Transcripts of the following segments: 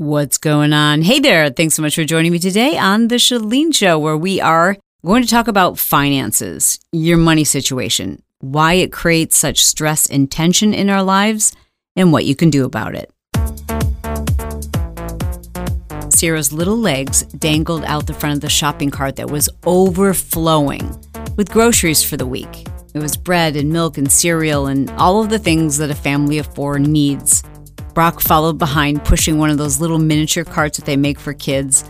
What's going on? Hey there. Thanks so much for joining me today on The Chalene Show, where we are going to talk about finances, your money situation, why it creates such stress and tension in our lives, and what you can do about it. Sierra's little legs dangled out the front of the shopping cart that was overflowing with groceries for the week. It was bread and milk and cereal and all of the things that a family of four needs. Brock followed behind, pushing one of those little miniature carts that they make for kids.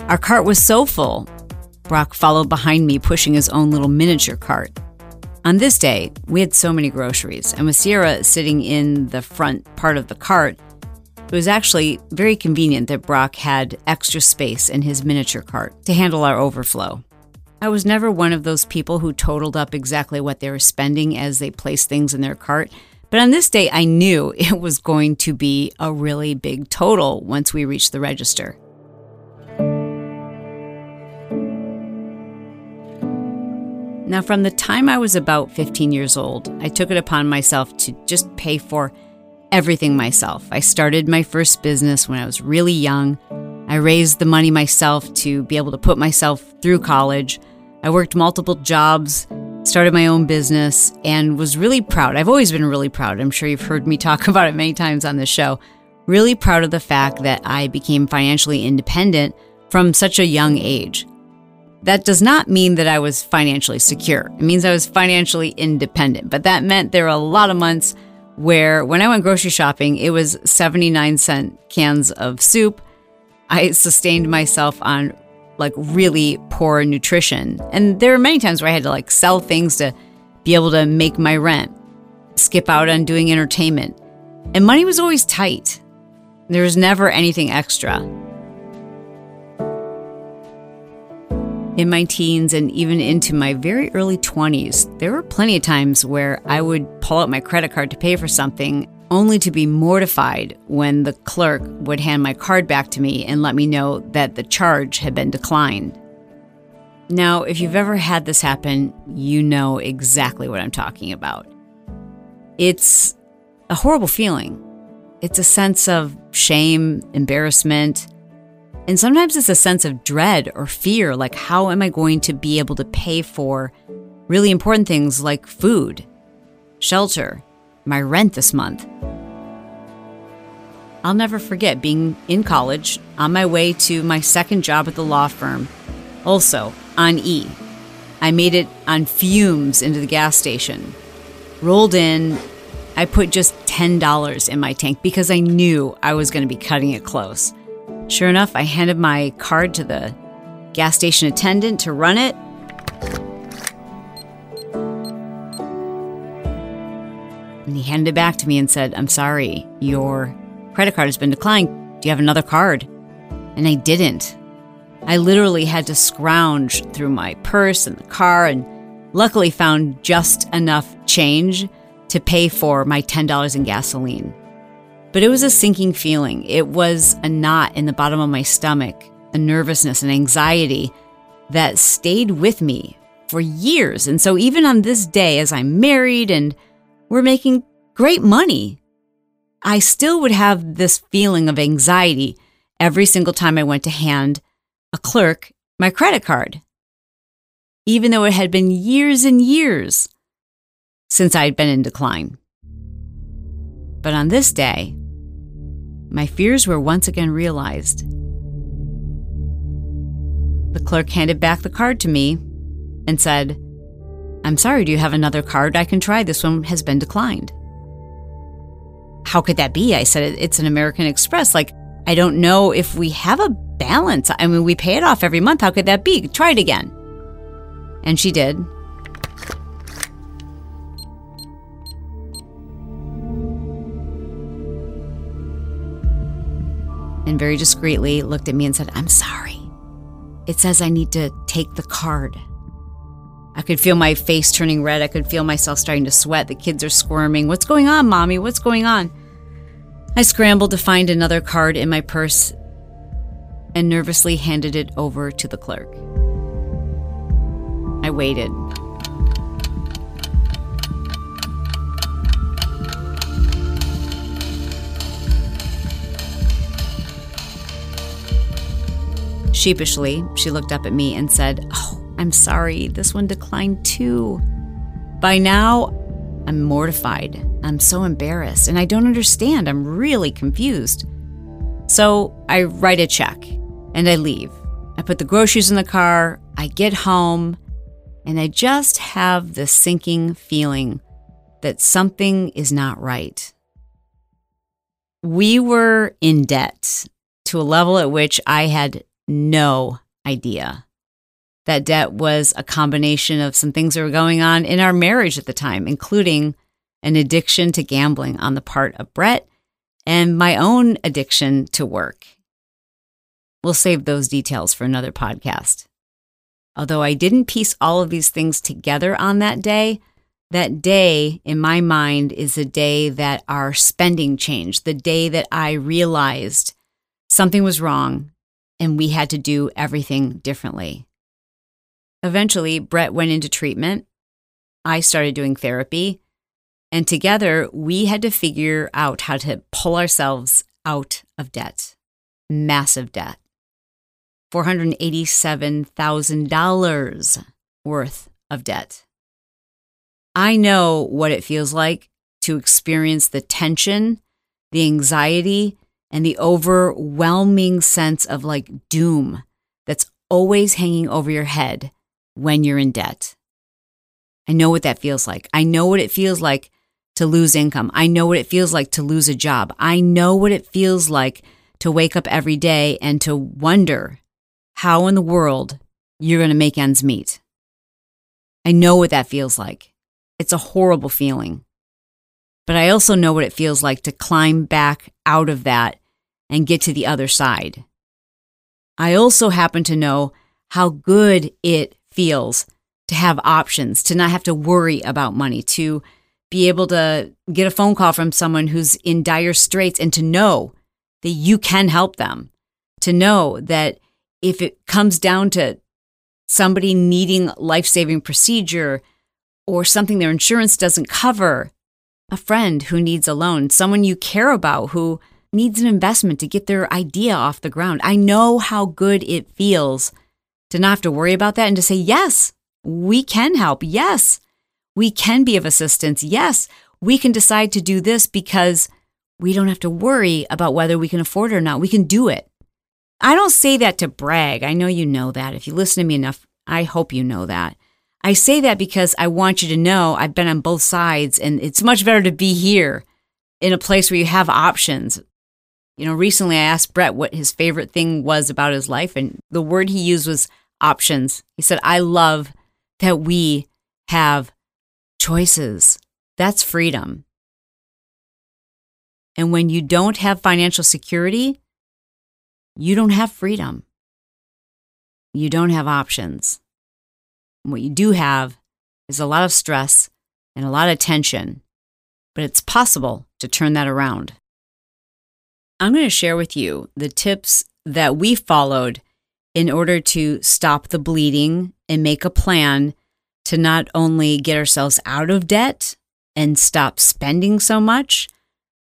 Our cart was so full. Brock followed behind me, pushing his own little miniature cart. On this day, we had so many groceries, and with Sierra sitting in the front part of the cart, it was actually very convenient that Brock had extra space in his miniature cart to handle our overflow. I was never one of those people who totaled up exactly what they were spending as they placed things in their cart. But on this day, I knew it was going to be a really big total once we reached the register. Now, from the time I was about 15 years old, I took it upon myself to just pay for everything myself. I started my first business when I was really young. I raised the money myself to be able to put myself through college. I worked multiple jobs, started my own business, and was really proud. I've always been really proud. I'm sure you've heard me talk about it many times on the show. Really proud of the fact that I became financially independent from such a young age. That does not mean that I was financially secure. It means I was financially independent. But that meant there were a lot of months where when I went grocery shopping, it was 79 cent cans of soup. I sustained myself on like really poor nutrition. And there were many times where I had to like sell things to be able to make my rent, skip out on doing entertainment. And money was always tight. There was never anything extra. In my teens and even into my very early 20s, there were plenty of times where I would pull out my credit card to pay for something only to be mortified when the clerk would hand my card back to me and let me know that the charge had been declined. Now, if you've ever had this happen, you know exactly what I'm talking about. It's a horrible feeling. It's a sense of shame, embarrassment, and sometimes it's a sense of dread or fear like, how am I going to be able to pay for really important things like food, shelter, my rent this month? I'll never forget being in college on my way to my second job at the law firm, also on E. I made it on fumes into the gas station. Rolled in, I put just $10 in my tank because I knew I was going to be cutting it close. Sure enough, I handed my card to the gas station attendant to run it. And he handed it back to me and said, I'm sorry, your credit card has been declined. Do you have another card? And I didn't. I literally had to scrounge through my purse and the car and luckily found just enough change to pay for my $10 in gasoline. But it was a sinking feeling. It was a knot in the bottom of my stomach, a nervousness and anxiety that stayed with me for years. And so, even on this day, as I'm married and we're making great money, I still would have this feeling of anxiety every single time I went to hand a clerk my credit card, even though it had been years and years since I had been in decline. But on this day, my fears were once again realized. The clerk handed back the card to me and said, I'm sorry, do you have another card I can try? This one has been declined. How could that be? I said, It's an American Express. Like, I don't know if we have a balance. I mean, we pay it off every month. How could that be? Try it again. And she did. and very discreetly looked at me and said, I'm sorry. It says I need to take the card. I could feel my face turning red. I could feel myself starting to sweat. The kids are squirming. What's going on, mommy? What's going on? I scrambled to find another card in my purse and nervously handed it over to the clerk. I waited. Sheepishly, she looked up at me and said, Oh, I'm sorry, this one declined too. By now, I'm mortified. I'm so embarrassed and I don't understand. I'm really confused. So I write a check and I leave. I put the groceries in the car, I get home, and I just have this sinking feeling that something is not right. We were in debt to a level at which I had no idea. That debt was a combination of some things that were going on in our marriage at the time, including an addiction to gambling on the part of Bret and my own addiction to work. We'll save those details for another podcast. Although I didn't piece all of these things together on that day, that day in my mind is the day that our spending changed, the day that I realized something was wrong and we had to do everything differently. Eventually, Bret went into treatment. I started doing therapy. And together, we had to figure out how to pull ourselves out of debt, massive debt. $487,000 worth of debt. I know what it feels like to experience the tension, the anxiety, and the overwhelming sense of like doom that's always hanging over your head when you're in debt. I know what that feels like. I know what it feels like to lose income. I know what it feels like to lose a job. I know what it feels like to wake up every day and to wonder how in the world you're going to make ends meet. I know what that feels like. It's a horrible feeling. But I also know what it feels like to climb back out of that and get to the other side. I also happen to know how good it feels to have options, to not have to worry about money, to be able to get a phone call from someone who's in dire straits and to know that you can help them, to know that if it comes down to somebody needing life saving procedure or something their insurance doesn't cover, a friend who needs a loan, someone you care about who needs an investment to get their idea off the ground. I know how good it feels to not have to worry about that and to say, yes, we can help. Yes, we can be of assistance. Yes, we can decide to do this because we don't have to worry about whether we can afford it or not. We can do it. I don't say that to brag. I know you know that. If you listen to me enough, I hope you know that. I say that because I want you to know I've been on both sides and it's much better to be here in a place where you have options you know, recently I asked Bret what his favorite thing was about his life, and the word he used was options. He said, I love that we have choices. That's freedom. And when you don't have financial security, you don't have freedom. You don't have options. And what you do have is a lot of stress and a lot of tension, but it's possible to turn that around. I'm going to share with you the tips that we followed in order to stop the bleeding and make a plan to not only get ourselves out of debt and stop spending so much,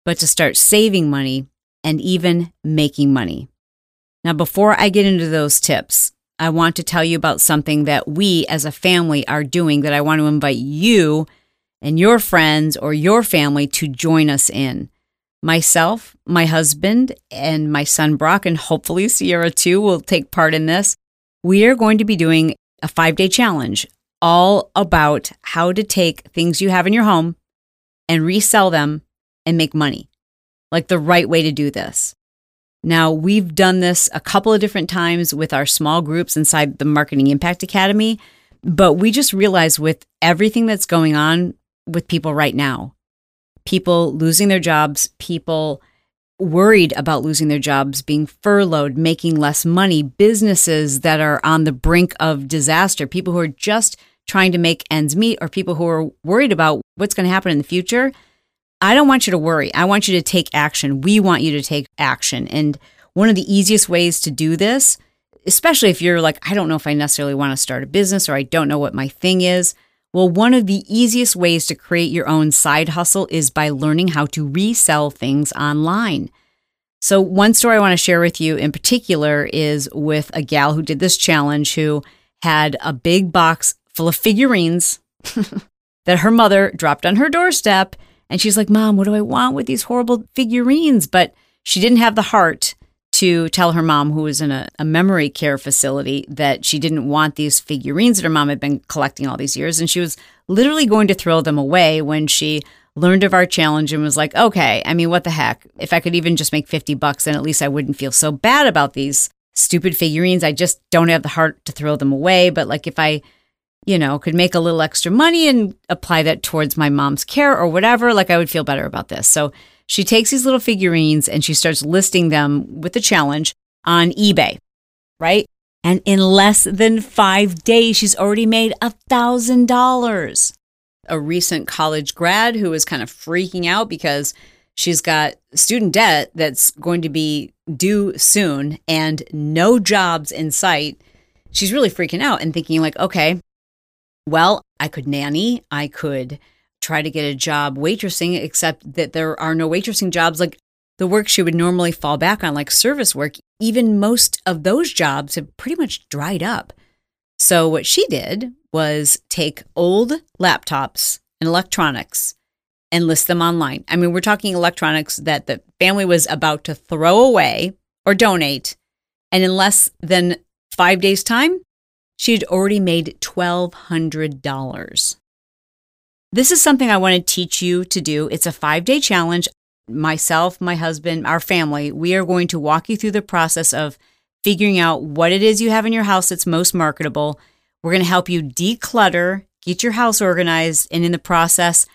but to start saving money and even making money. Now, before I get into those tips, I want to tell you about something that we as a family are doing that I want to invite you and your friends or your family to join us in. Myself, my husband, and my son Brock, and hopefully Sierra too, will take part in this. We are going to be doing a five day challenge all about how to take things you have in your home and resell them and make money, like the right way to do this. Now, we've done this a couple of different times with our small groups inside the Marketing Impact Academy, but we just realized with everything that's going on with people right now, people losing their jobs, people worried about losing their jobs, being furloughed, making less money, businesses that are on the brink of disaster, people who are just trying to make ends meet, or people who are worried about what's going to happen in the future. I don't want you to worry. I want you to take action. We want you to take action. And one of the easiest ways to do this, especially if you're like, I don't know if I necessarily want to start a business or I don't know what my thing is. Well, one of the easiest ways to create your own side hustle is by learning how to resell things online. So, one story I want to share with you in particular is with a gal who did this challenge who had a big box full of figurines that her mother dropped on her doorstep. And she's like, Mom, what do I want with these horrible figurines? But she didn't have the heart to tell her mom, who was in a, a, memory care facility, that she didn't want these figurines that her mom had been collecting all these years. And she was literally going to throw them away when she learned of our challenge and was like, okay, I mean, what the heck? If I could even just make 50 bucks, then at least I wouldn't feel so bad about these stupid figurines. I just don't have the heart to throw them away. But like if I, you know, could make a little extra money and apply that towards my mom's care or whatever, like I would feel better about this. So she takes these little figurines and she starts listing them with the challenge on eBay, right? And in less than five days, she's already made a thousand dollars. A recent college grad who is kind of freaking out because she's got student debt that's going to be due soon and no jobs in sight. She's really freaking out and thinking, like, okay, well, I could nanny, I could try to get a job waitressing, except that there are no waitressing jobs like the work she would normally fall back on, like service work. Even most of those jobs have pretty much dried up. So, what she did was take old laptops and electronics and list them online. I mean, we're talking electronics that the family was about to throw away or donate. And in less than five days' time, she had already made $1,200. This is something I want to teach you to do. It's a five day challenge. Myself, my husband, our family, we are going to walk you through the process of figuring out what it is you have in your house that's most marketable. We're going to help you declutter, get your house organized, and in the process,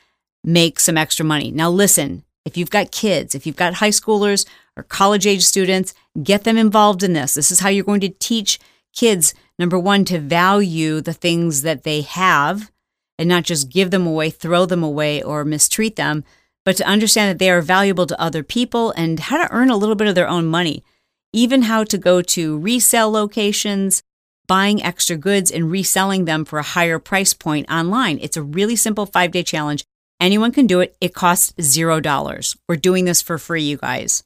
make some extra money. Now, listen, if you've got kids, if you've got high schoolers or college age students, get them involved in this. This is how you're going to teach kids, number one, to value the things that they have and not just give them away, throw them away, or mistreat them, but to understand that they are valuable to other people and how to earn a little bit of their own money, even how to go to resale locations, buying extra goods and reselling them for a higher price point online. It's a really simple five day challenge. Anyone can do it. It costs zero dollars. We're doing this for free, you guys.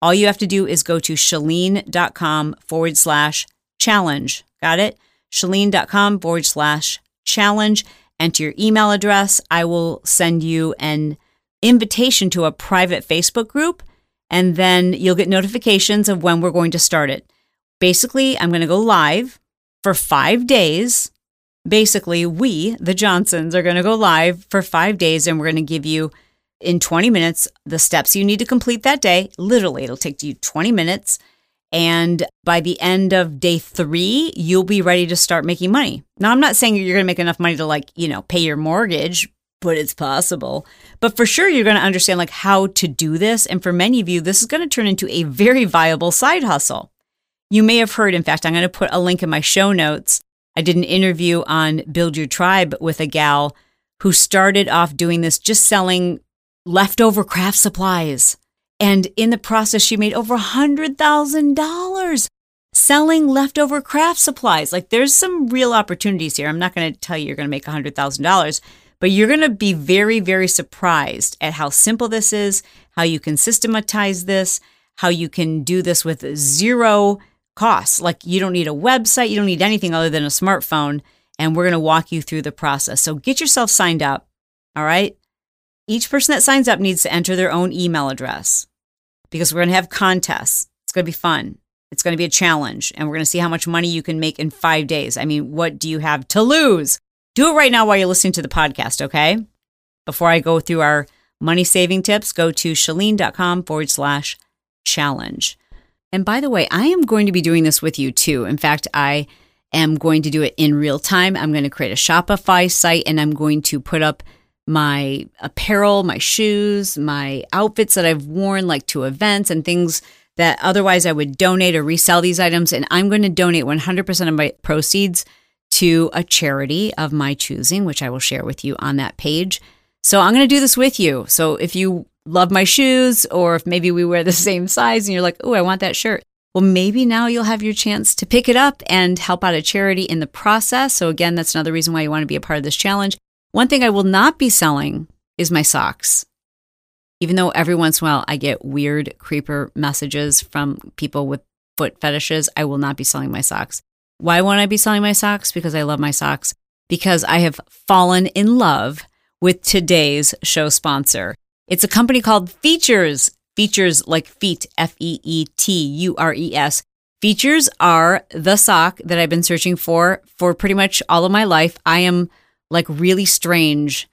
All you have to do is go to chalene.com forward slash challenge. Got it? Chalene.com forward slash challenge enter your email address. I will send you an invitation to a private Facebook group, and then you'll get notifications of when we're going to start it. Basically, I'm going to go live for five days. Basically, we, the Johnsons, are going to go live for five days, and we're going to give you in 20 minutes the steps you need to complete that day. Literally, it'll take you 20 minutes. And by the end of day three, you'll be ready to start making money. Now, I'm not saying you're going to make enough money to like, you know, pay your mortgage, but it's possible. But for sure, you're going to understand like how to do this. And for many of you, this is going to turn into a very viable side hustle. You may have heard, in fact, I'm going to put a link in my show notes. I did an interview on Build Your Tribe with a gal who started off doing this just selling leftover craft supplies. And in the process, she made over $100,000 selling leftover craft supplies. Like there's some real opportunities here. I'm not going to tell you you're going to make $100,000, but you're going to be very, very surprised at how simple this is, how you can systematize this, how you can do this with zero costs. Like you don't need a website, you don't need anything other than a smartphone. And we're going to walk you through the process. So get yourself signed up. All right. Each person that signs up needs to enter their own email address because we're going to have contests. It's going to be fun. It's going to be a challenge, and we're going to see how much money you can make in five days. I mean, what do you have to lose? Do it right now while you're listening to the podcast, okay? Before I go through our money saving tips, go to chalene.com forward slash challenge. And by the way, I am going to be doing this with you too. In fact, I am going to do it in real time. I'm going to create a Shopify site and I'm going to put up my apparel, my shoes, my outfits that I've worn like to events and things that otherwise I would donate or resell these items. And I'm going to donate 100% of my proceeds to a charity of my choosing, which I will share with you on that page. So I'm going to do this with you. So if you love my shoes, or if maybe we wear the same size and you're like, oh, I want that shirt. Well, maybe now you'll have your chance to pick it up and help out a charity in the process. So, again, that's another reason why you want to be a part of this challenge. One thing I will not be selling is my socks. Even though every once in a while I get weird creeper messages from people with foot fetishes, I will not be selling my socks. Why won't I be selling my socks? Because I love my socks. Because I have fallen in love with today's show sponsor. It's a company called Feetures. Feetures like feet, F E E T U R E S. Feetures are the sock that I've been searching for for pretty much all of my life. I am like really strange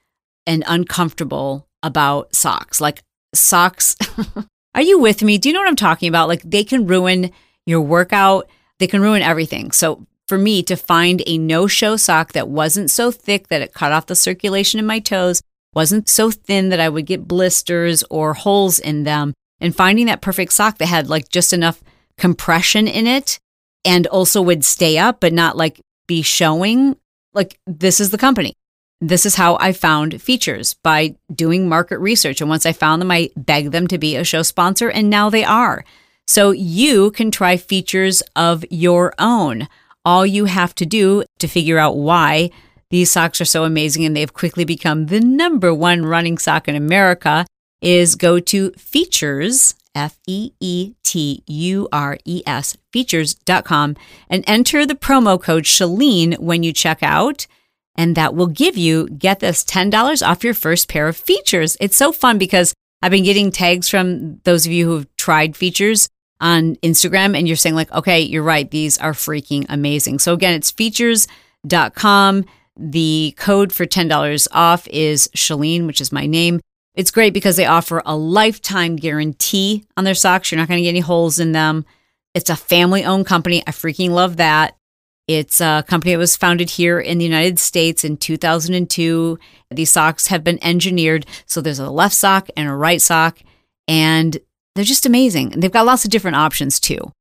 and uncomfortable about socks. Like socks. Are you with me? Do you know what I'm talking about? Like they can ruin your workout, they can ruin everything. So for me to find a no show sock that wasn't so thick that it cut off the circulation in my toes, wasn't so thin that I would get blisters or holes in them, and finding that perfect sock that had like just enough compression in it and also would stay up but not like be showing like this is the company. This is how I found Feetures by doing market research. And once I found them, I begged them to be a show sponsor, and now they are. So you can try Feetures of your own. All you have to do to figure out why these socks are so amazing and they've quickly become the number one running sock in America is go to Feetures F E E T U R E S, feetures.com, and enter the promo code Chalene when you check out. And that will give you, get this, $10 off your first pair of Feetures. It's so fun because I've been getting tags from those of you who've tried Feetures on Instagram and you're saying, like, okay, you're right. These are freaking amazing. So again, it's feetures.com. The code for $10 off is Chalene, which is my name. It's great because they offer a lifetime guarantee on their socks. You're not going to get any holes in them. It's a family owned company. I freaking love that. It's a company that was founded here in the United States in 2002. These socks have been engineered. So there's a left sock and a right sock, and they're just amazing. And they've got lots of different options too.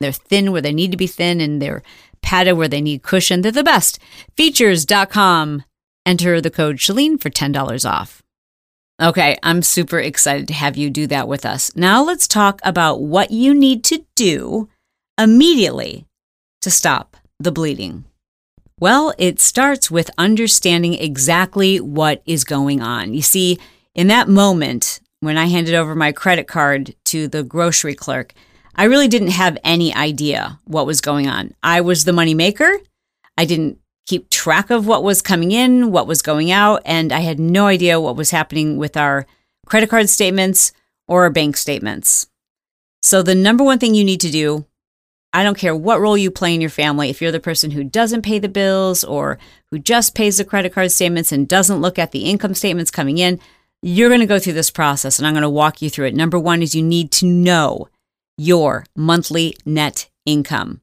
They're thin where they need to be thin, and they're padded where they need cushion. They're the best. Feetures.com. Enter the code Chalene for $10 off. Okay, I'm super excited to have you do that with us. Now let's talk about what you need to do immediately to stop the bleeding. Well, it starts with understanding exactly what is going on. You see, in that moment, when I handed over my credit card to the grocery clerk, I really didn't have any idea what was going on. I was the money maker. I didn't keep track of what was coming in, what was going out, and I had no idea what was happening with our credit card statements or our bank statements. So, the number one thing you need to do, I don't care what role you play in your family, if you're the person who doesn't pay the bills or who just pays the credit card statements and doesn't look at the income statements coming in, you're going to go through this process and I'm going to walk you through it. Number one is you need to know your monthly net income.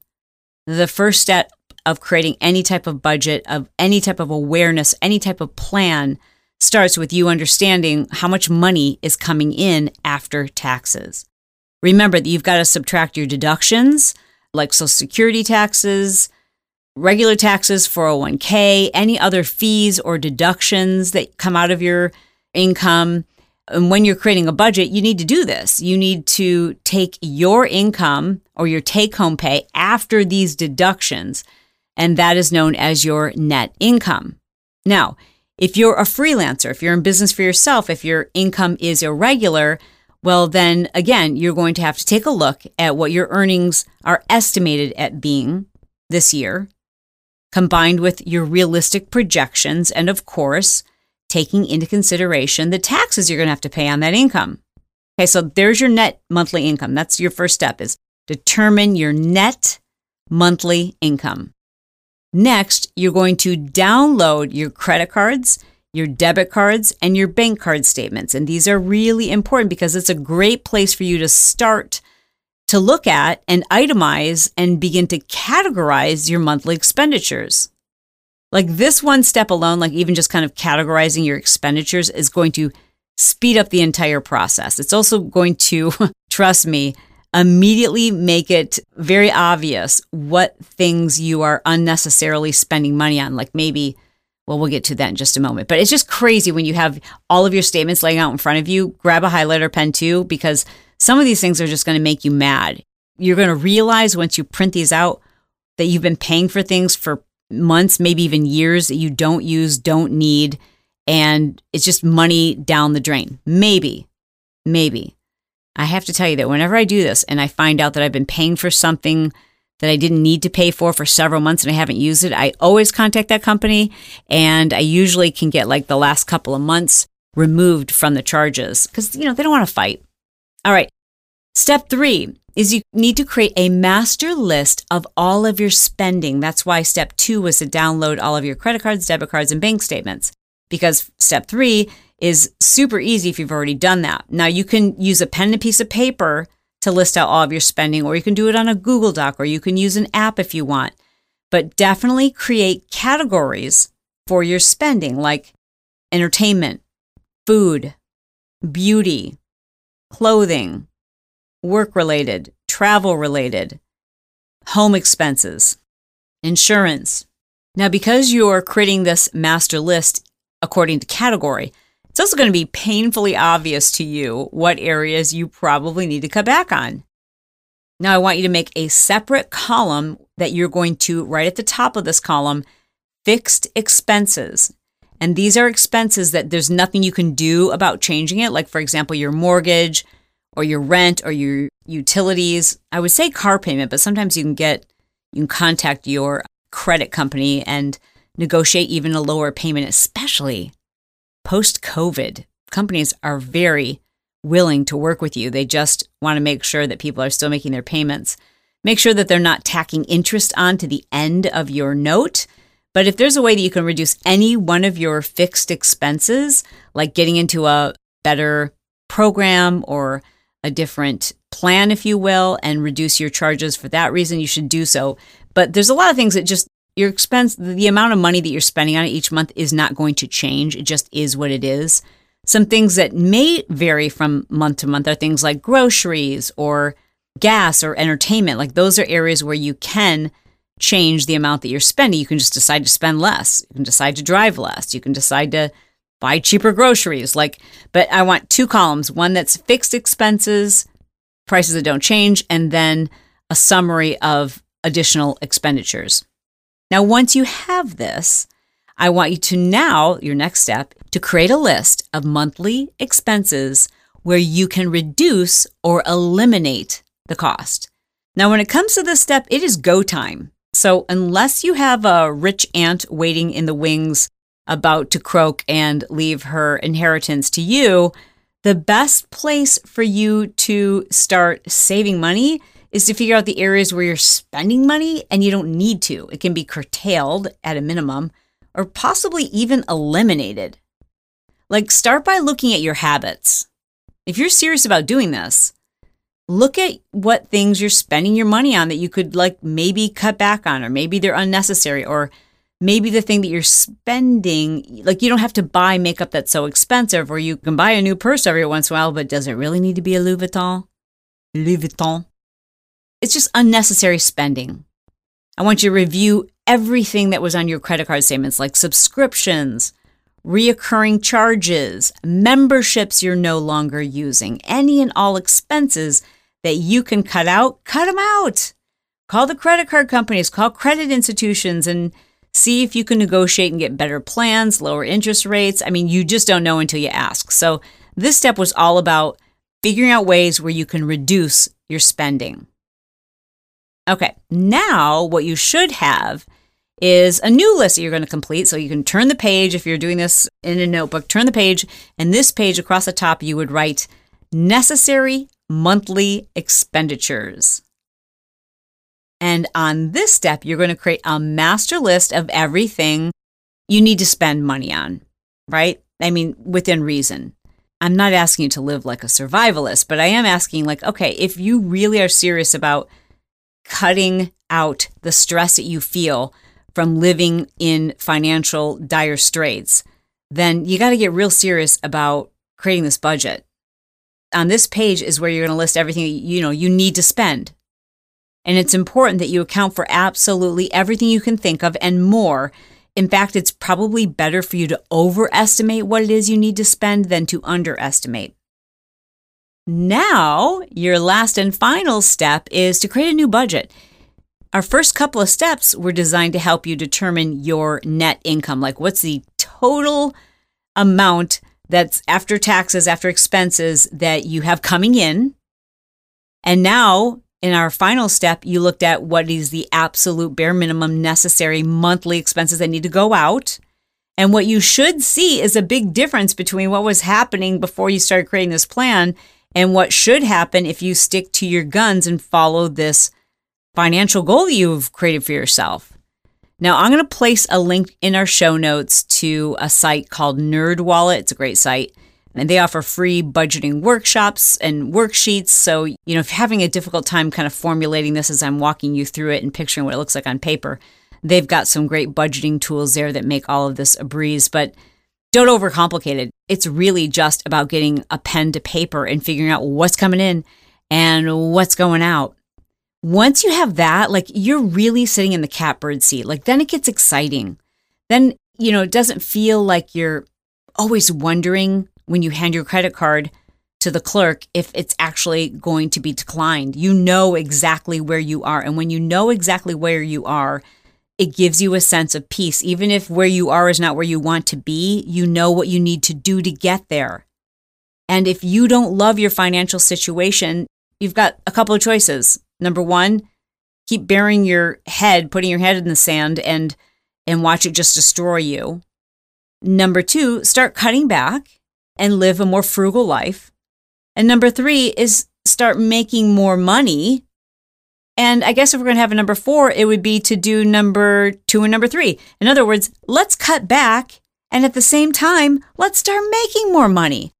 The first step of creating any type of budget, of any type of awareness, any type of plan starts with you understanding how much money is coming in after taxes. Remember that you've got to subtract your deductions like Social Security taxes, regular taxes, 401k, any other fees or deductions that come out of your income. And when you're creating a budget, you need to do this. You need to take your income or your take home pay after these deductions and that is known as your net income. Now, if you're a freelancer, if you're in business for yourself, if your income is irregular, well, then again, you're going to have to take a look at what your earnings are estimated at being this year, combined with your realistic projections, and of course, taking into consideration the taxes you're going to have to pay on that income. Okay, so there's your net monthly income. That's your first step is determine your net monthly income. Next, you're going to download your credit cards, your debit cards, and your bank card statements. And these are really important because it's a great place for you to start to look at and itemize and begin to categorize your monthly expenditures. Like this one step alone, like even just kind of categorizing your expenditures is going to speed up the entire process. It's also going to, trust me, immediately make it very obvious what things you are unnecessarily spending money on. Like maybe, well, we'll get to that in just a moment. But it's just crazy when you have all of your statements laying out in front of you. Grab a highlighter pen too, because some of these things are just going to make you mad. You're going to realize once you print these out that you've been paying for things for months, maybe even years that you don't use, don't need, and it's just money down the drain. Maybe, maybe. I have to tell you that whenever I do this and I find out that I've been paying for something that I didn't need to pay for for several months and I haven't used it, I always contact that company and I usually can get like the last couple of months removed from the charges because, you know, they don't want to fight. All right. Step three is you need to create a master list of all of your spending. That's why step two was to download all of your credit cards, debit cards, and bank statements. Because step three is super easy if you've already done that. Now you can use a pen and a piece of paper to list out all of your spending, or you can do it on a Google Doc, or you can use an app if you want. But definitely create categories for your spending like entertainment, food, beauty, clothing, work related, travel related, home expenses, insurance. Now, because you're creating this master list according to category, it's also going to be painfully obvious to you what areas you probably need to cut back on. Now, I want you to make a separate column that you're going to, right at the top of this column, fixed expenses. And these are expenses that there's nothing you can do about changing it. Like, for example, your mortgage, or your rent or your utilities. I would say car payment, but sometimes you can get, you can contact your credit company and negotiate even a lower payment, especially post COVID. Companies are very willing to work with you. They just want to make sure that people are still making their payments. Make sure that they're not tacking interest on to the end of your note. But if there's a way that you can reduce any one of your fixed expenses, like getting into a better program or a different plan, if you will, and reduce your charges for that reason, you should do so. But there's a lot of things that just your expense, the amount of money that you're spending on it each month is not going to change. It just is what it is. Some things that may vary from month to month are things like groceries or gas or entertainment. Like those are areas where you can change the amount that you're spending. You can just decide to spend less. You can decide to drive less. You can decide to buy cheaper groceries. Like, but I want two columns one that's fixed expenses, prices that don't change, and then a summary of additional expenditures. Now, once you have this, I want you to now, your next step, to create a list of monthly expenses where you can reduce or eliminate the cost. Now, when it comes to this step, it is go time. So, unless you have a rich aunt waiting in the wings about to croak and leave her inheritance to you, the best place for you to start saving money is to figure out the areas where you're spending money and you don't need to. It can be curtailed at a minimum or possibly even eliminated. Like, start by looking at your habits. If you're serious about doing this, look at what things you're spending your money on that you could, like, maybe cut back on, or maybe they're unnecessary, or maybe the thing that you're spending, like you don't have to buy makeup that's so expensive, or you can buy a new purse every once in a while, but does it really need to be a Louis Vuitton? Louis Vuitton. It's just unnecessary spending. I want you to review everything that was on your credit card statements, like subscriptions, reoccurring charges, memberships you're no longer using, any and all expenses that you can cut out, cut them out. Call the credit card companies, call credit institutions, and see if you can negotiate and get better plans, lower interest rates. I mean, you just don't know until you ask. So, this step was all about figuring out ways where you can reduce your spending. Okay, now what you should have is a new list that you're going to complete. So you can turn the page if you're doing this in a notebook, turn the page, and this page across the top, you would write necessary monthly expenditures. And on this step, you're going to create a master list of everything you need to spend money on, right? I mean, within reason. I'm not asking you to live like a survivalist, but I am asking, like, okay, if you really are serious about cutting out the stress that you feel from living in financial dire straits, then you got to get real serious about creating this budget. On this page is where you're going to list everything you know you need to spend. And it's important that you account for absolutely everything you can think of and more. In fact, it's probably better for you to overestimate what it is you need to spend than to underestimate. Now, your last and final step is to create a new budget. Our first couple of steps were designed to help you determine your net income. Like, what's the total amount that's after taxes, after expenses that you have coming in? And now, in our final step, you looked at what is the absolute bare minimum necessary monthly expenses that need to go out. And what you should see is a big difference between what was happening before you started creating this plan and what should happen if you stick to your guns and follow this financial goal you've created for yourself. Now, I'm going to place a link in our show notes to a site called Nerd Wallet. It's a great site. And they offer free budgeting workshops and worksheets. So, you know, if you're having a difficult time kind of formulating this as I'm walking you through it and picturing what it looks like on paper, they've got some great budgeting tools there that make all of this a breeze. But don't overcomplicate it. It's really just about getting a pen to paper and figuring out what's coming in and what's going out. Once you have that, like you're really sitting in the catbird seat. Like then it gets exciting. Then, you know, it doesn't feel like you're always wondering when you hand your credit card to the clerk if it's actually going to be declined. You know exactly where you are. And when you know exactly where you are, it gives you a sense of peace. Even if where you are is not where you want to be, you know what you need to do to get there. And if you don't love your financial situation, you've got a couple of choices. Number one, keep burying your head, putting your head in the sand and and watch it just destroy you. Number two, start cutting back and live a more frugal life. And number three is start making more money and I guess if we're going to have a number four, it would be to do number two and number three. In other words, let's cut back and at the same time, let's start making more money.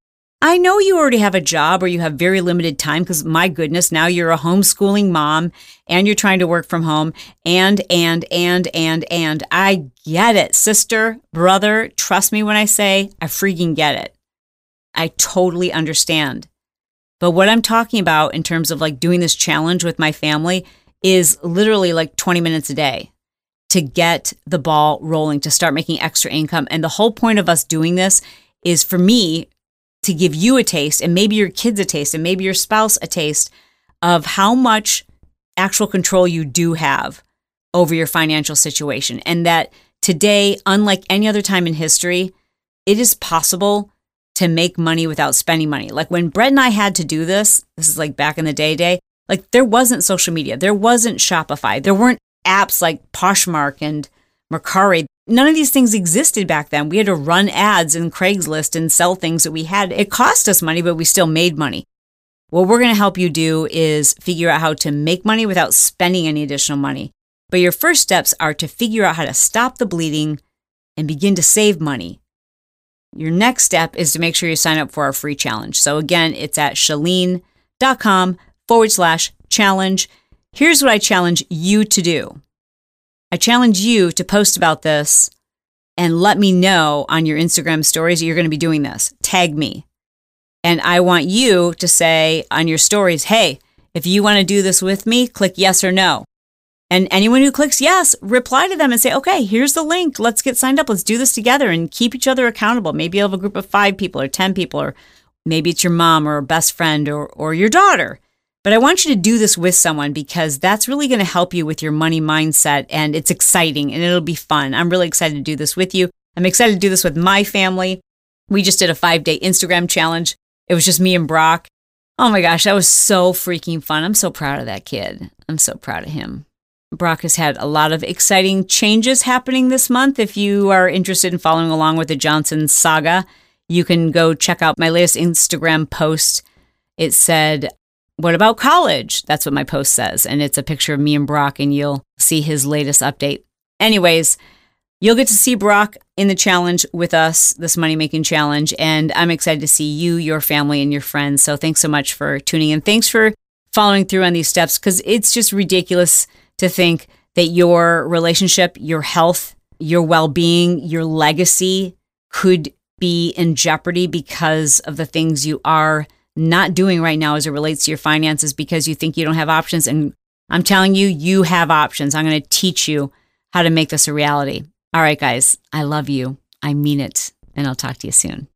I know you already have a job or you have very limited time because my goodness, now you're a homeschooling mom and you're trying to work from home and, and, and, and, and. I get it, sister, brother. Trust me when I say I freaking get it. I totally understand. But what I'm talking about in terms of like doing this challenge with my family is literally like 20 minutes a day to get the ball rolling, to start making extra income. And the whole point of us doing this is for me to give you a taste and maybe your kids a taste and maybe your spouse a taste of how much actual control you do have over your financial situation. And that today, unlike any other time in history, it is possible to make money without spending money. Like when Bret and I had to do this, this is like back in the day day, like there wasn't social media, there wasn't Shopify, there weren't apps like Poshmark and Mercari. None of these things existed back then. We had to run ads in Craigslist and sell things that we had. It cost us money, but we still made money. What we're going to help you do is figure out how to make money without spending any additional money. But your first steps are to figure out how to stop the bleeding and begin to save money. Your next step is to make sure you sign up for our free challenge. So again, it's at chalene.com forward slash challenge. Here's what I challenge you to do. I challenge you to post about this and let me know on your Instagram stories that you're going to be doing this. Tag me. And I want you to say on your stories, hey, if you want to do this with me, click yes or no. And anyone who clicks yes, reply to them and say, okay, here's the link. Let's get signed up. Let's do this together and keep each other accountable. Maybe you'll have a group of five people or 10 people, or maybe it's your mom or a best friend or, or your daughter. But I want you to do this with someone because that's really going to help you with your money mindset and it's exciting and it'll be fun. I'm really excited to do this with you. I'm excited to do this with my family. We just did a five day Instagram challenge. It was just me and Brock. Oh my gosh, that was so freaking fun. I'm so proud of that kid. I'm so proud of him. Brock has had a lot of exciting changes happening this month. If you are interested in following along with the Johnson saga, you can go check out my latest Instagram post. It said, What about college? That's what my post says. And it's a picture of me and Brock, and you'll see his latest update. Anyways, you'll get to see Brock in the challenge with us, this money making challenge. And I'm excited to see you, your family, and your friends. So thanks so much for tuning in. Thanks for following through on these steps because it's just ridiculous to think that your relationship, your health, your well being, your legacy could be in jeopardy because of the things you are not doing right now as it relates to your finances because you think you don't have options. And I'm telling you, you have options. I'm going to teach you how to make this a reality. All right, guys, I love you. I mean it. And I'll talk to you soon.